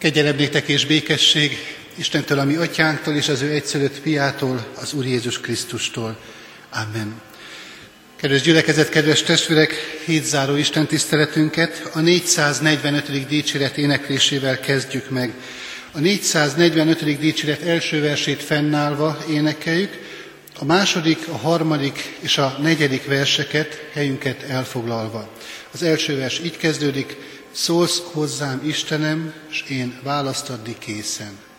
Kegyelem néktek és békesség Istentől, ami atyánktól és az ő egyszülött piától, az Úr Jézus Krisztustól. Amen. Kedves gyülekezet, kedves testvérek, hétzáró Isten tiszteletünket a 445. dicséret éneklésével kezdjük meg. A 445. dicséret első versét fennállva énekeljük, a második, a harmadik és a negyedik verseket helyünket elfoglalva. Az első vers így kezdődik, szólsz hozzám Istenem, és én választ adni készen.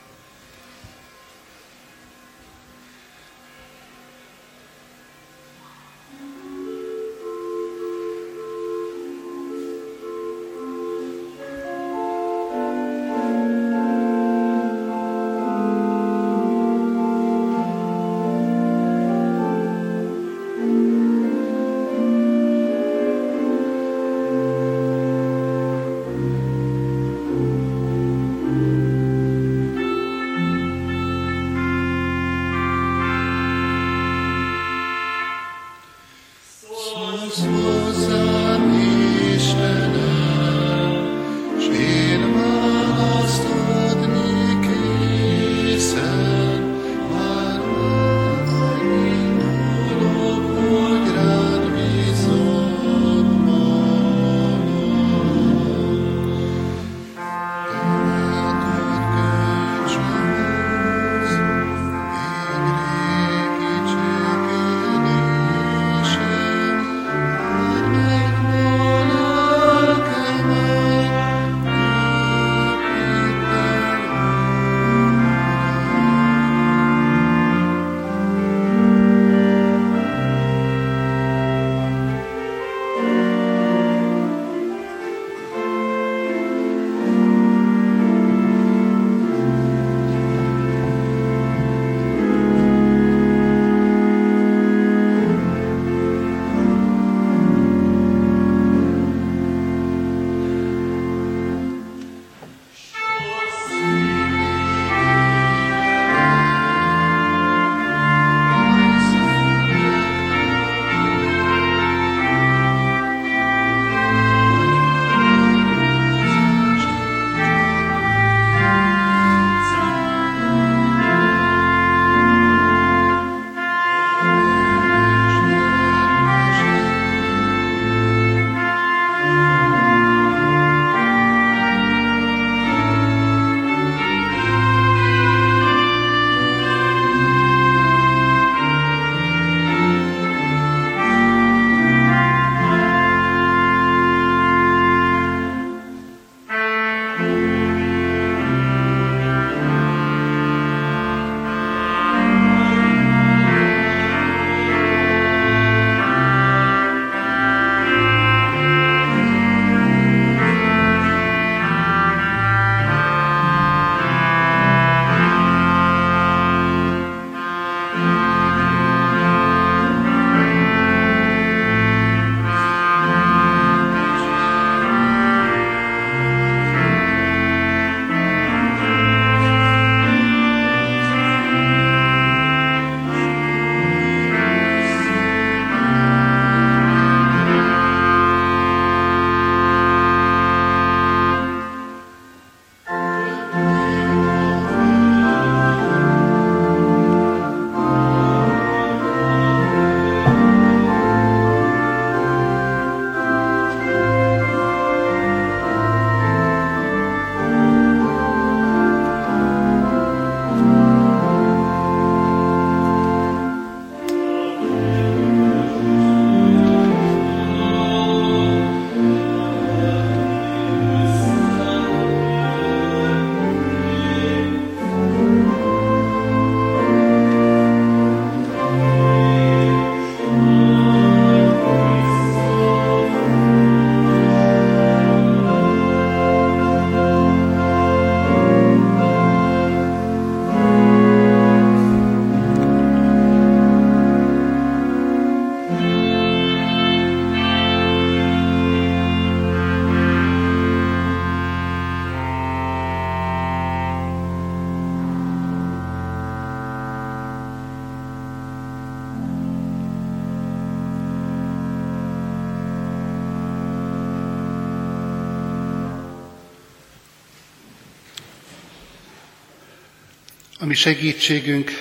Segítségünk,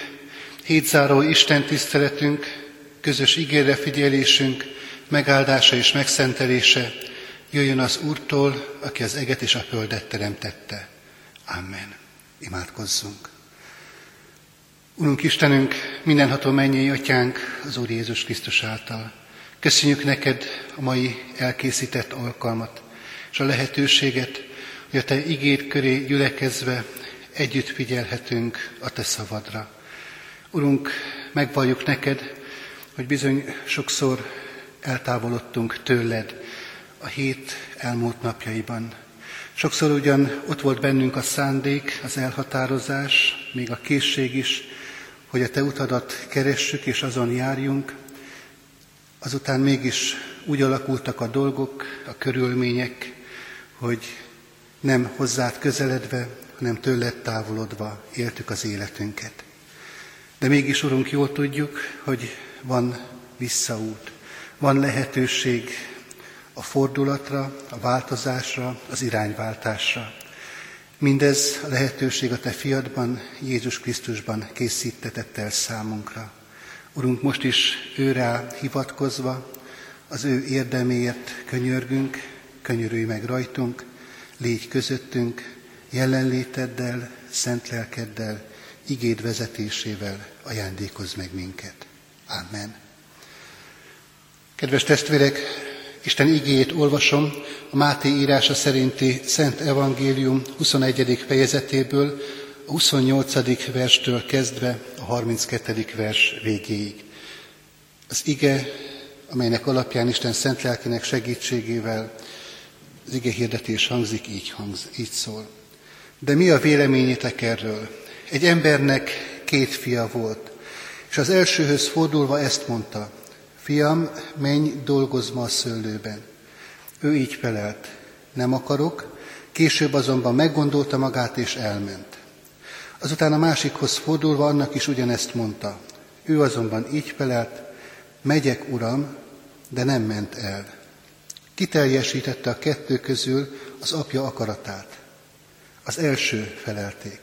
hétzáró Isten tiszteletünk, közös ígérre figyelésünk, megáldása és megszentelése jöjjön az Úrtól, aki az eget és a földet teremtette. Amen. Imádkozzunk. Urunk Istenünk, mindenható mennyi atyánk az Úr Jézus Krisztus által. Köszönjük neked a mai elkészített alkalmat, és a lehetőséget, hogy a Te igéd köré gyülekezve együtt figyelhetünk a Te szavadra. Urunk, megvalljuk neked, hogy bizony sokszor eltávolodtunk tőled a hét elmúlt napjaiban. Sokszor ugyan ott volt bennünk a szándék, az elhatározás, még a készség is, hogy a Te utadat keressük és azon járjunk, azután mégis úgy alakultak a dolgok, a körülmények, hogy nem hozzád közeledve, hanem tőled távolodva éltük az életünket. De mégis, Urunk, jól tudjuk, hogy van visszaút, van lehetőség a fordulatra, a változásra, az irányváltásra. Mindez a lehetőség a Te fiadban, Jézus Krisztusban készítetett el számunkra. Urunk, most is őrá hivatkozva, az ő érdeméért könyörgünk, könyörülj meg rajtunk, légy közöttünk, jelenléteddel, szent lelkeddel, igéd vezetésével ajándékozz meg minket. Amen. Kedves testvérek, Isten igéjét olvasom a Máté írása szerinti Szent Evangélium 21. fejezetéből, a 28. verstől kezdve a 32. vers végéig. Az ige, amelynek alapján Isten szent lelkének segítségével az ige hirdetés hangzik, így, hangz, így szól. De mi a véleményetek erről? Egy embernek két fia volt, és az elsőhöz fordulva ezt mondta, Fiam, menj, dolgozz ma a szőlőben. Ő így felelt, nem akarok, később azonban meggondolta magát és elment. Azután a másikhoz fordulva annak is ugyanezt mondta. Ő azonban így felelt, megyek, uram, de nem ment el. Kiteljesítette a kettő közül az apja akaratát. Az első felelték.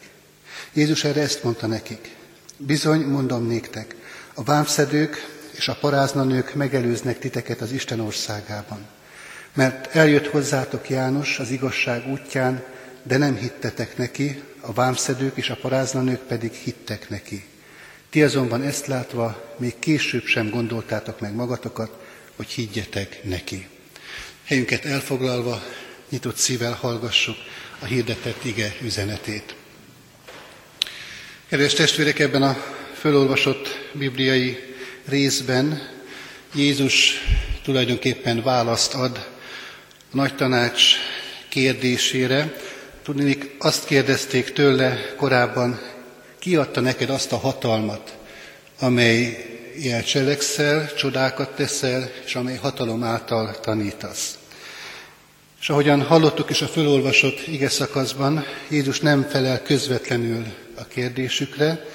Jézus erre ezt mondta nekik. Bizony, mondom néktek, a vámszedők és a paráznanők megelőznek titeket az Isten országában. Mert eljött hozzátok János az igazság útján, de nem hittetek neki, a vámszedők és a paráznanők pedig hittek neki. Ti azonban ezt látva még később sem gondoltátok meg magatokat, hogy higgyetek neki. Helyünket elfoglalva, nyitott szívvel hallgassuk a hirdetett ige üzenetét. Kedves testvérek, ebben a fölolvasott bibliai részben Jézus tulajdonképpen választ ad a nagy tanács kérdésére. Tudni, azt kérdezték tőle korábban, ki adta neked azt a hatalmat, amely ilyen cselekszel, csodákat teszel, és amely hatalom által tanítasz. És ahogyan hallottuk is a fölolvasott ige szakaszban, Jézus nem felel közvetlenül a kérdésükre,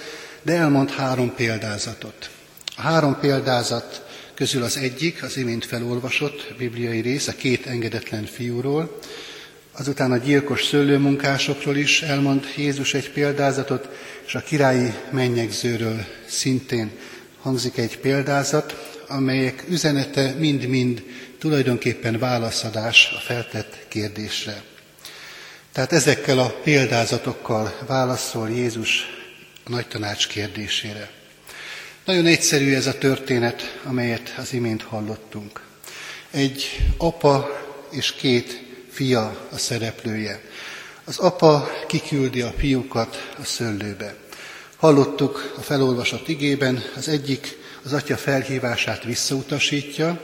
de elmond három példázatot. A három példázat közül az egyik, az imént felolvasott bibliai rész, a két engedetlen fiúról, azután a gyilkos szőlőmunkásokról is elmond Jézus egy példázatot, és a királyi mennyegzőről szintén hangzik egy példázat, amelyek üzenete mind-mind tulajdonképpen válaszadás a feltett kérdésre. Tehát ezekkel a példázatokkal válaszol Jézus a nagy tanács kérdésére. Nagyon egyszerű ez a történet, amelyet az imént hallottunk. Egy apa és két fia a szereplője. Az apa kiküldi a fiúkat a szöllőbe. Hallottuk a felolvasott igében, az egyik az atya felhívását visszautasítja,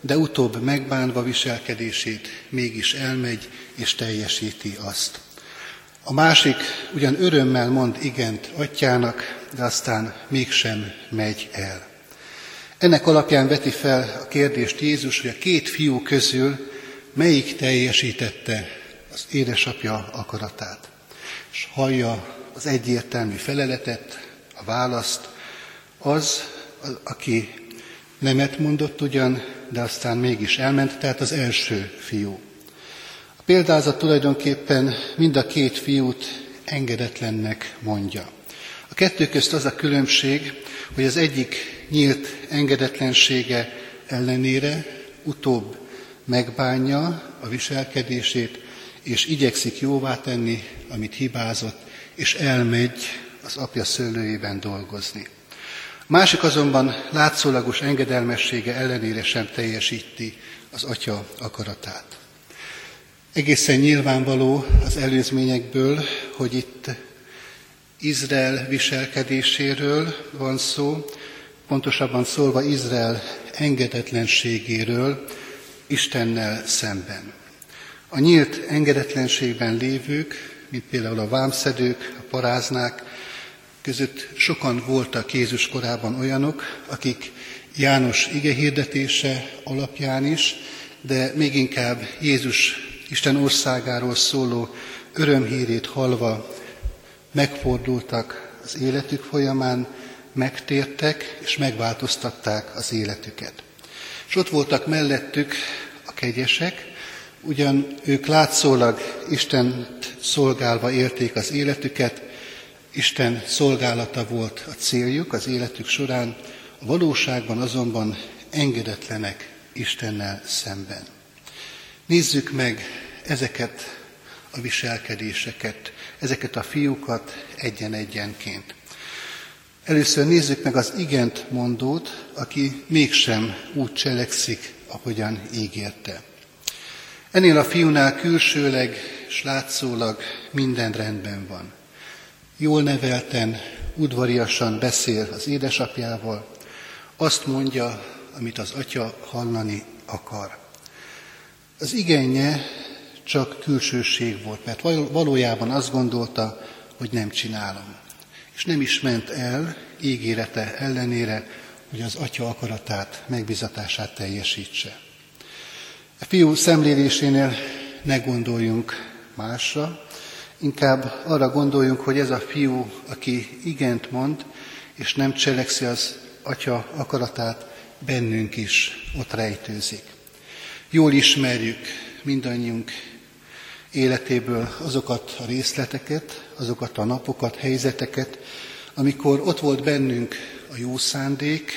de utóbb megbánva viselkedését mégis elmegy és teljesíti azt. A másik ugyan örömmel mond igent atyának, de aztán mégsem megy el. Ennek alapján veti fel a kérdést Jézus, hogy a két fiú közül melyik teljesítette az édesapja akaratát. És hallja az egyértelmű feleletet, a választ, az, aki nemet mondott ugyan, de aztán mégis elment, tehát az első fiú. A példázat tulajdonképpen mind a két fiút engedetlennek mondja. kettő közt az a különbség, hogy az egyik nyílt engedetlensége ellenére utóbb megbánja a viselkedését, és igyekszik jóvá tenni, amit hibázott, és elmegy az apja szőlőjében dolgozni. Másik azonban látszólagos engedelmessége ellenére sem teljesíti az atya akaratát. Egészen nyilvánvaló az előzményekből, hogy itt Izrael viselkedéséről van szó, pontosabban szólva Izrael engedetlenségéről Istennel szemben. A nyílt engedetlenségben lévők, mint például a vámszedők, a paráznák, között sokan voltak Jézus korában olyanok, akik János ige hirdetése alapján is, de még inkább Jézus Isten országáról szóló örömhírét halva megfordultak az életük folyamán, megtértek és megváltoztatták az életüket. És ott voltak mellettük a kegyesek, ugyan ők látszólag Istent szolgálva élték az életüket, Isten szolgálata volt a céljuk az életük során, a valóságban azonban engedetlenek Istennel szemben. Nézzük meg ezeket a viselkedéseket, ezeket a fiúkat egyen-egyenként. Először nézzük meg az igent mondót, aki mégsem úgy cselekszik, ahogyan ígérte. Ennél a fiúnál külsőleg és látszólag minden rendben van. Jól nevelten, udvariasan beszél az édesapjával, azt mondja, amit az atya hallani akar. Az igenje csak külsőség volt, mert valójában azt gondolta, hogy nem csinálom. És nem is ment el ígérete ellenére, hogy az atya akaratát, megbizatását teljesítse. A fiú szemlélésénél ne gondoljunk másra, inkább arra gondoljunk, hogy ez a fiú, aki igent mond, és nem cselekszi az atya akaratát, bennünk is ott rejtőzik. Jól ismerjük mindannyiunk életéből azokat a részleteket, azokat a napokat, helyzeteket, amikor ott volt bennünk a jó szándék,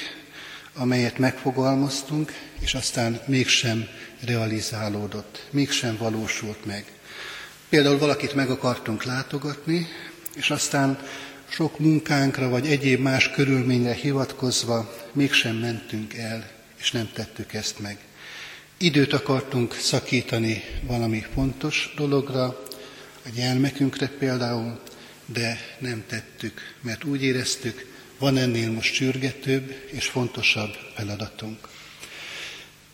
amelyet megfogalmaztunk, és aztán mégsem realizálódott, mégsem valósult meg. Például valakit meg akartunk látogatni, és aztán sok munkánkra vagy egyéb más körülményre hivatkozva mégsem mentünk el, és nem tettük ezt meg. Időt akartunk szakítani valami fontos dologra, a gyermekünkre például, de nem tettük, mert úgy éreztük, van ennél most sürgetőbb és fontosabb feladatunk.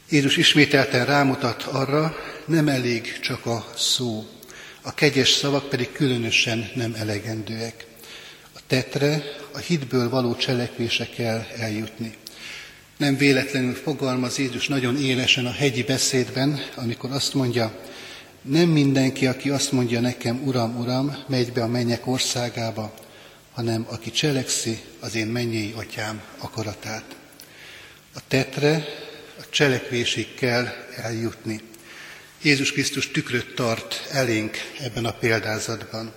Jézus ismételten rámutat arra, nem elég csak a szó, a kegyes szavak pedig különösen nem elegendőek. A tetre, a hitből való cselekvése kell eljutni. Nem véletlenül fogalmaz Jézus nagyon élesen a hegyi beszédben, amikor azt mondja, nem mindenki, aki azt mondja nekem, Uram, Uram, megy be a mennyek országába, hanem aki cselekszi az én mennyei atyám akaratát. A tetre, a cselekvésig kell eljutni. Jézus Krisztus tükröt tart elénk ebben a példázatban.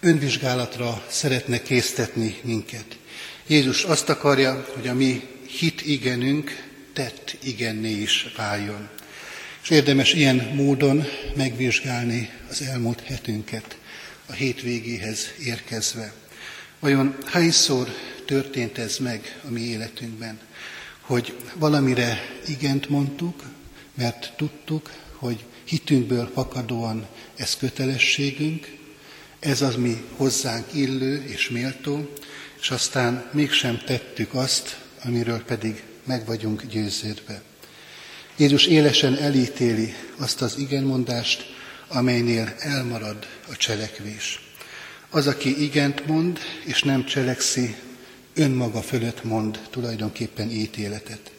Önvizsgálatra szeretne késztetni minket. Jézus azt akarja, hogy a mi hit igenünk tett igenné is váljon. És érdemes ilyen módon megvizsgálni az elmúlt hetünket, a hétvégéhez érkezve. Vajon hányszor történt ez meg a mi életünkben, hogy valamire igent mondtuk, mert tudtuk, hogy hitünkből fakadóan ez kötelességünk, ez az mi hozzánk illő és méltó, és aztán mégsem tettük azt, amiről pedig meg vagyunk győződve. Jézus élesen elítéli azt az igenmondást, amelynél elmarad a cselekvés. Az, aki igent mond, és nem cselekszi, önmaga fölött mond tulajdonképpen ítéletet.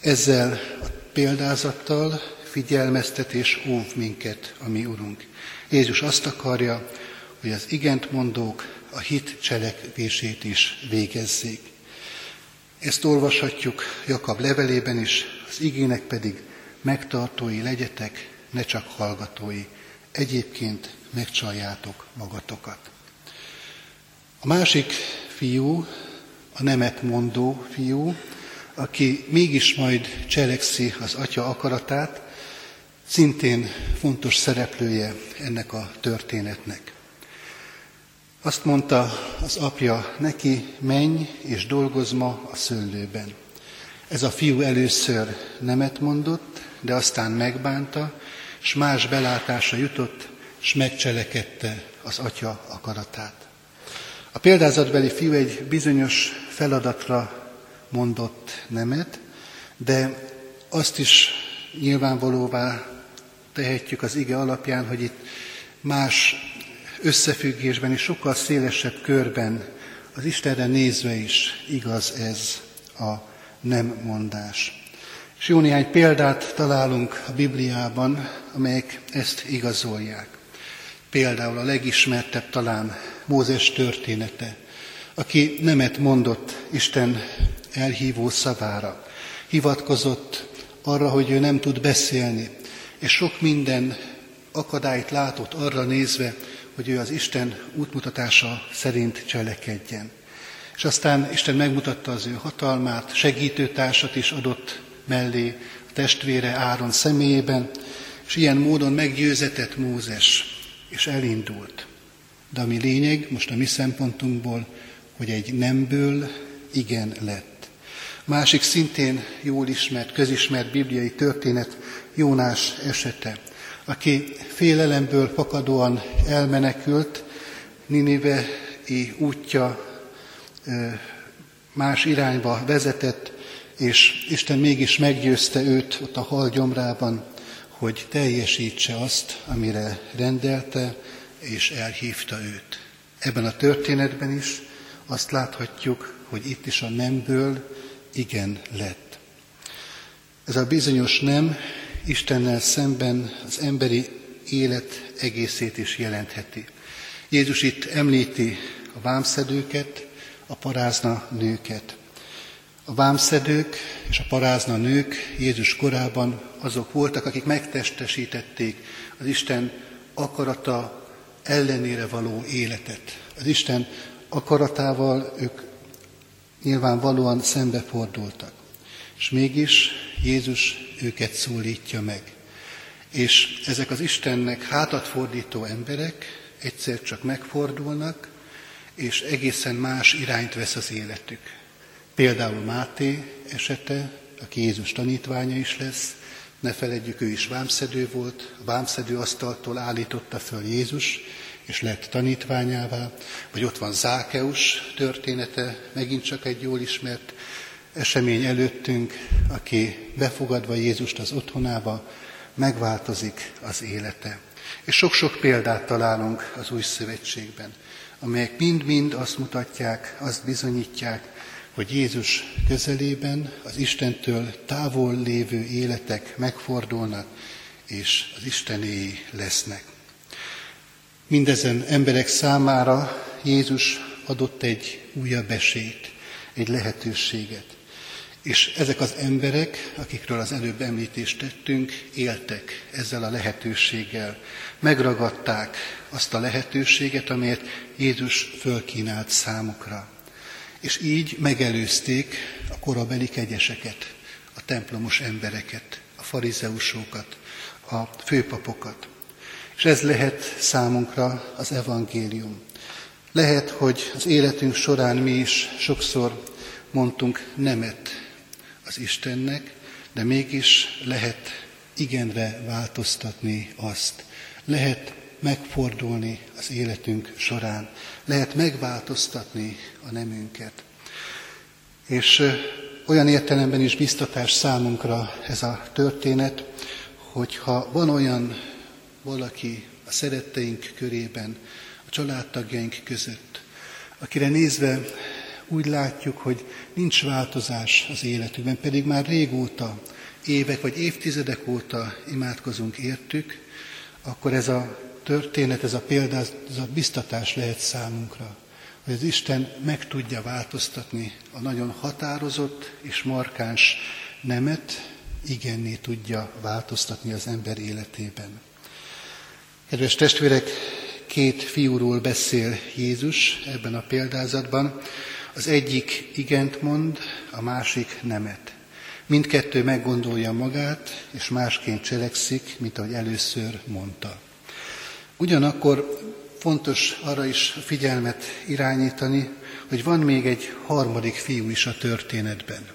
Ezzel a példázattal figyelmeztet és óv minket a mi Urunk. Jézus azt akarja, hogy az igent mondók a hit cselekvését is végezzék. Ezt olvashatjuk Jakab levelében is, az igének pedig megtartói legyetek, ne csak hallgatói. Egyébként megcsaljátok magatokat. A másik fiú, a nemet mondó fiú, aki mégis majd cselekszi az atya akaratát, szintén fontos szereplője ennek a történetnek. Azt mondta az apja neki, menj és dolgozz ma a szőlőben. Ez a fiú először nemet mondott, de aztán megbánta, s más belátása jutott, s megcselekedte az atya akaratát. A példázatbeli fiú egy bizonyos feladatra mondott nemet, de azt is nyilvánvalóvá tehetjük az ige alapján, hogy itt más összefüggésben és sokkal szélesebb körben az Istenre nézve is igaz ez a nem mondás. És jó néhány példát találunk a Bibliában, amelyek ezt igazolják. Például a legismertebb talán Mózes története, aki nemet mondott Isten elhívó szavára. Hivatkozott arra, hogy ő nem tud beszélni, és sok minden akadályt látott arra nézve, hogy ő az Isten útmutatása szerint cselekedjen. És aztán Isten megmutatta az ő hatalmát, segítőtársat is adott mellé a testvére Áron személyében, és ilyen módon meggyőzetett Mózes, és elindult. De ami lényeg most a mi szempontunkból, hogy egy nemből igen lett. Másik szintén jól ismert, közismert bibliai történet Jónás esete, aki félelemből fakadóan elmenekült, Ninivei útja más irányba vezetett, és Isten mégis meggyőzte őt ott a hal gyomrában, hogy teljesítse azt, amire rendelte, és elhívta őt. Ebben a történetben is azt láthatjuk, hogy itt is a nemből igen lett. Ez a bizonyos nem Istennel szemben az emberi élet egészét is jelentheti. Jézus itt említi a vámszedőket, a parázna nőket. A vámszedők és a parázna nők Jézus korában azok voltak, akik megtestesítették az Isten akarata ellenére való életet. Az Isten akaratával ők nyilvánvalóan szembefordultak. És mégis Jézus őket szólítja meg. És ezek az Istennek hátat fordító emberek egyszer csak megfordulnak, és egészen más irányt vesz az életük. Például Máté esete, aki Jézus tanítványa is lesz, ne feledjük, ő is vámszedő volt, a vámszedő asztaltól állította föl Jézus, és lett tanítványává, vagy ott van Zákeus története, megint csak egy jól ismert esemény előttünk, aki befogadva Jézust az otthonába, megváltozik az élete. És sok-sok példát találunk az új szövetségben, amelyek mind-mind azt mutatják, azt bizonyítják, hogy Jézus közelében az Istentől távol lévő életek megfordulnak, és az Istené lesznek. Mindezen emberek számára Jézus adott egy újabb esélyt, egy lehetőséget. És ezek az emberek, akikről az előbb említést tettünk, éltek ezzel a lehetőséggel. Megragadták azt a lehetőséget, amelyet Jézus fölkínált számukra. És így megelőzték a korabeli kegyeseket, a templomos embereket, a farizeusokat, a főpapokat. És ez lehet számunkra az evangélium. Lehet, hogy az életünk során mi is sokszor mondtunk nemet az Istennek, de mégis lehet igenre változtatni azt. Lehet megfordulni az életünk során. Lehet megváltoztatni a nemünket. És olyan értelemben is biztatás számunkra ez a történet, hogyha van olyan valaki a szeretteink körében, a családtagjaink között, akire nézve úgy látjuk, hogy nincs változás az életükben, pedig már régóta, évek vagy évtizedek óta imádkozunk értük, akkor ez a történet, ez a a biztatás lehet számunkra, hogy az Isten meg tudja változtatni a nagyon határozott és markáns nemet, igenné tudja változtatni az ember életében. Kedves testvérek, két fiúról beszél Jézus ebben a példázatban. Az egyik igent mond, a másik nemet. Mindkettő meggondolja magát, és másként cselekszik, mint ahogy először mondta. Ugyanakkor fontos arra is figyelmet irányítani, hogy van még egy harmadik fiú is a történetben.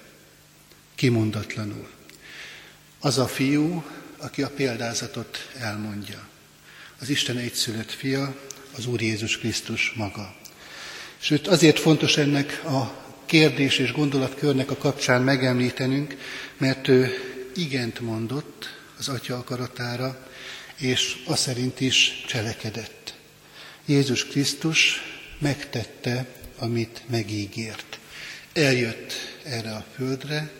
Kimondatlanul. Az a fiú, aki a példázatot elmondja. Az Isten egyszülött fia, az Úr Jézus Krisztus maga. Sőt, azért fontos ennek a kérdés és gondolatkörnek a kapcsán megemlítenünk, mert ő igent mondott az Atya akaratára, és azt szerint is cselekedett. Jézus Krisztus megtette, amit megígért. Eljött erre a földre,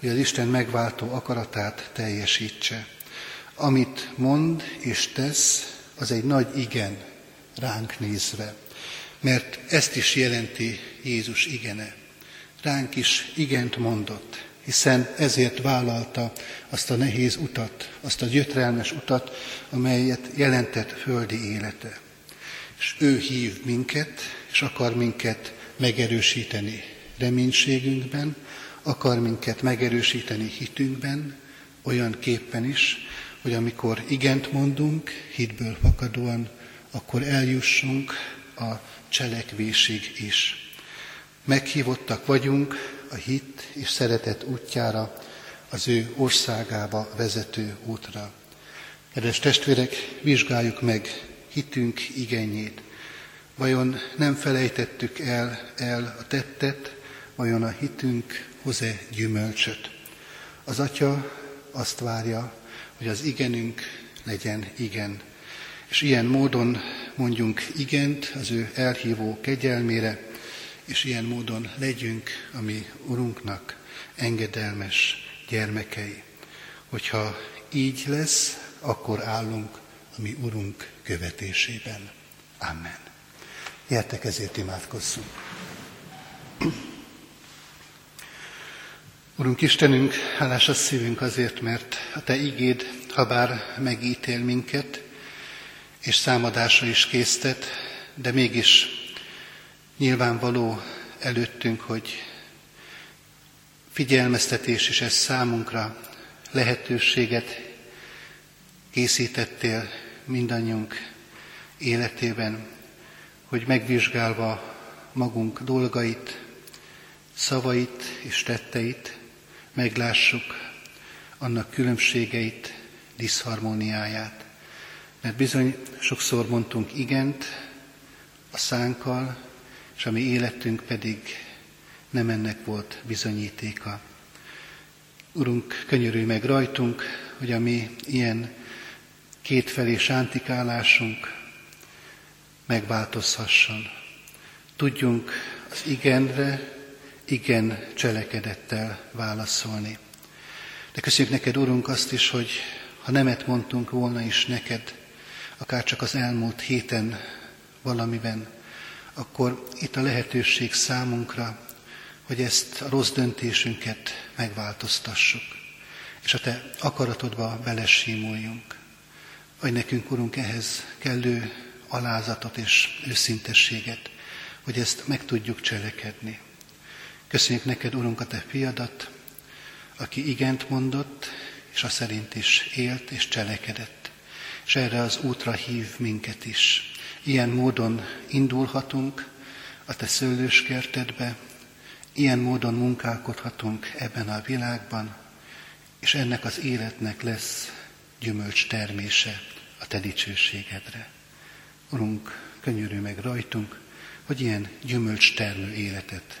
hogy az Isten megváltó akaratát teljesítse. Amit mond és tesz, az egy nagy igen ránk nézve, mert ezt is jelenti Jézus igene. Ránk is igent mondott, hiszen ezért vállalta azt a nehéz utat, azt a gyötrelmes utat, amelyet jelentett földi élete. És ő hív minket, és akar minket megerősíteni reménységünkben, akar minket megerősíteni hitünkben, olyan képpen is, hogy amikor igent mondunk, hitből fakadóan, akkor eljussunk a cselekvésig is. Meghívottak vagyunk a hit és szeretet útjára, az ő országába vezető útra. Kedves testvérek, vizsgáljuk meg hitünk igényét. Vajon nem felejtettük el, el a tettet, vajon a hitünk hoz-e gyümölcsöt? Az Atya azt várja, hogy az igenünk legyen igen. És ilyen módon mondjunk igent az ő elhívó kegyelmére, és ilyen módon legyünk a mi Urunknak engedelmes gyermekei. Hogyha így lesz, akkor állunk a mi Urunk követésében. Amen. Gyertek ezért imádkozzunk. Urunk Istenünk, hálás a szívünk azért, mert a Te igéd, ha bár megítél minket, és számadásra is késztet, de mégis nyilvánvaló előttünk, hogy figyelmeztetés is ez számunkra, lehetőséget készítettél mindannyiunk életében, hogy megvizsgálva magunk dolgait, szavait és tetteit, meglássuk annak különbségeit, diszharmóniáját. Mert bizony sokszor mondtunk igent a szánkkal, és a mi életünk pedig nem ennek volt bizonyítéka. Urunk, könyörülj meg rajtunk, hogy a mi ilyen kétfelé sántikálásunk megváltozhasson. Tudjunk az igenre, igen cselekedettel válaszolni. De köszönjük neked, Urunk, azt is, hogy ha nemet mondtunk volna is neked, akár csak az elmúlt héten valamiben, akkor itt a lehetőség számunkra, hogy ezt a rossz döntésünket megváltoztassuk, és a Te akaratodba belesímuljunk. Vagy nekünk, Urunk, ehhez kellő alázatot és őszintességet, hogy ezt meg tudjuk cselekedni. Köszönjük neked, Urunk, a Te fiadat, aki igent mondott, és a szerint is élt és cselekedett. És erre az útra hív minket is. Ilyen módon indulhatunk a Te szőlőskertedbe, ilyen módon munkálkodhatunk ebben a világban, és ennek az életnek lesz gyümölcs termése a Te dicsőségedre. Urunk, könyörülj meg rajtunk, hogy ilyen gyümölcs termő életet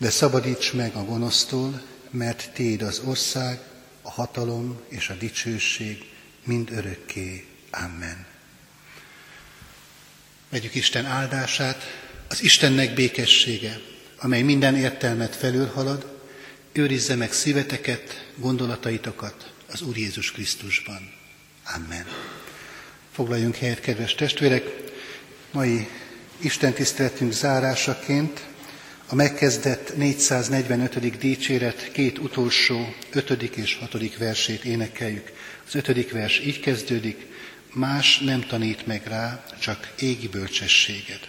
de szabadíts meg a gonosztól, mert Téd az ország, a hatalom és a dicsőség mind örökké. Amen. Vegyük Isten áldását, az Istennek békessége, amely minden értelmet felülhalad, őrizze meg szíveteket, gondolataitokat az Úr Jézus Krisztusban. Amen. Foglaljunk helyet, kedves testvérek! Mai Isten tiszteletünk zárásaként a megkezdett 445. dicséret két utolsó, ötödik és hatodik versét énekeljük. Az ötödik vers így kezdődik, más nem tanít meg rá, csak égi bölcsességet.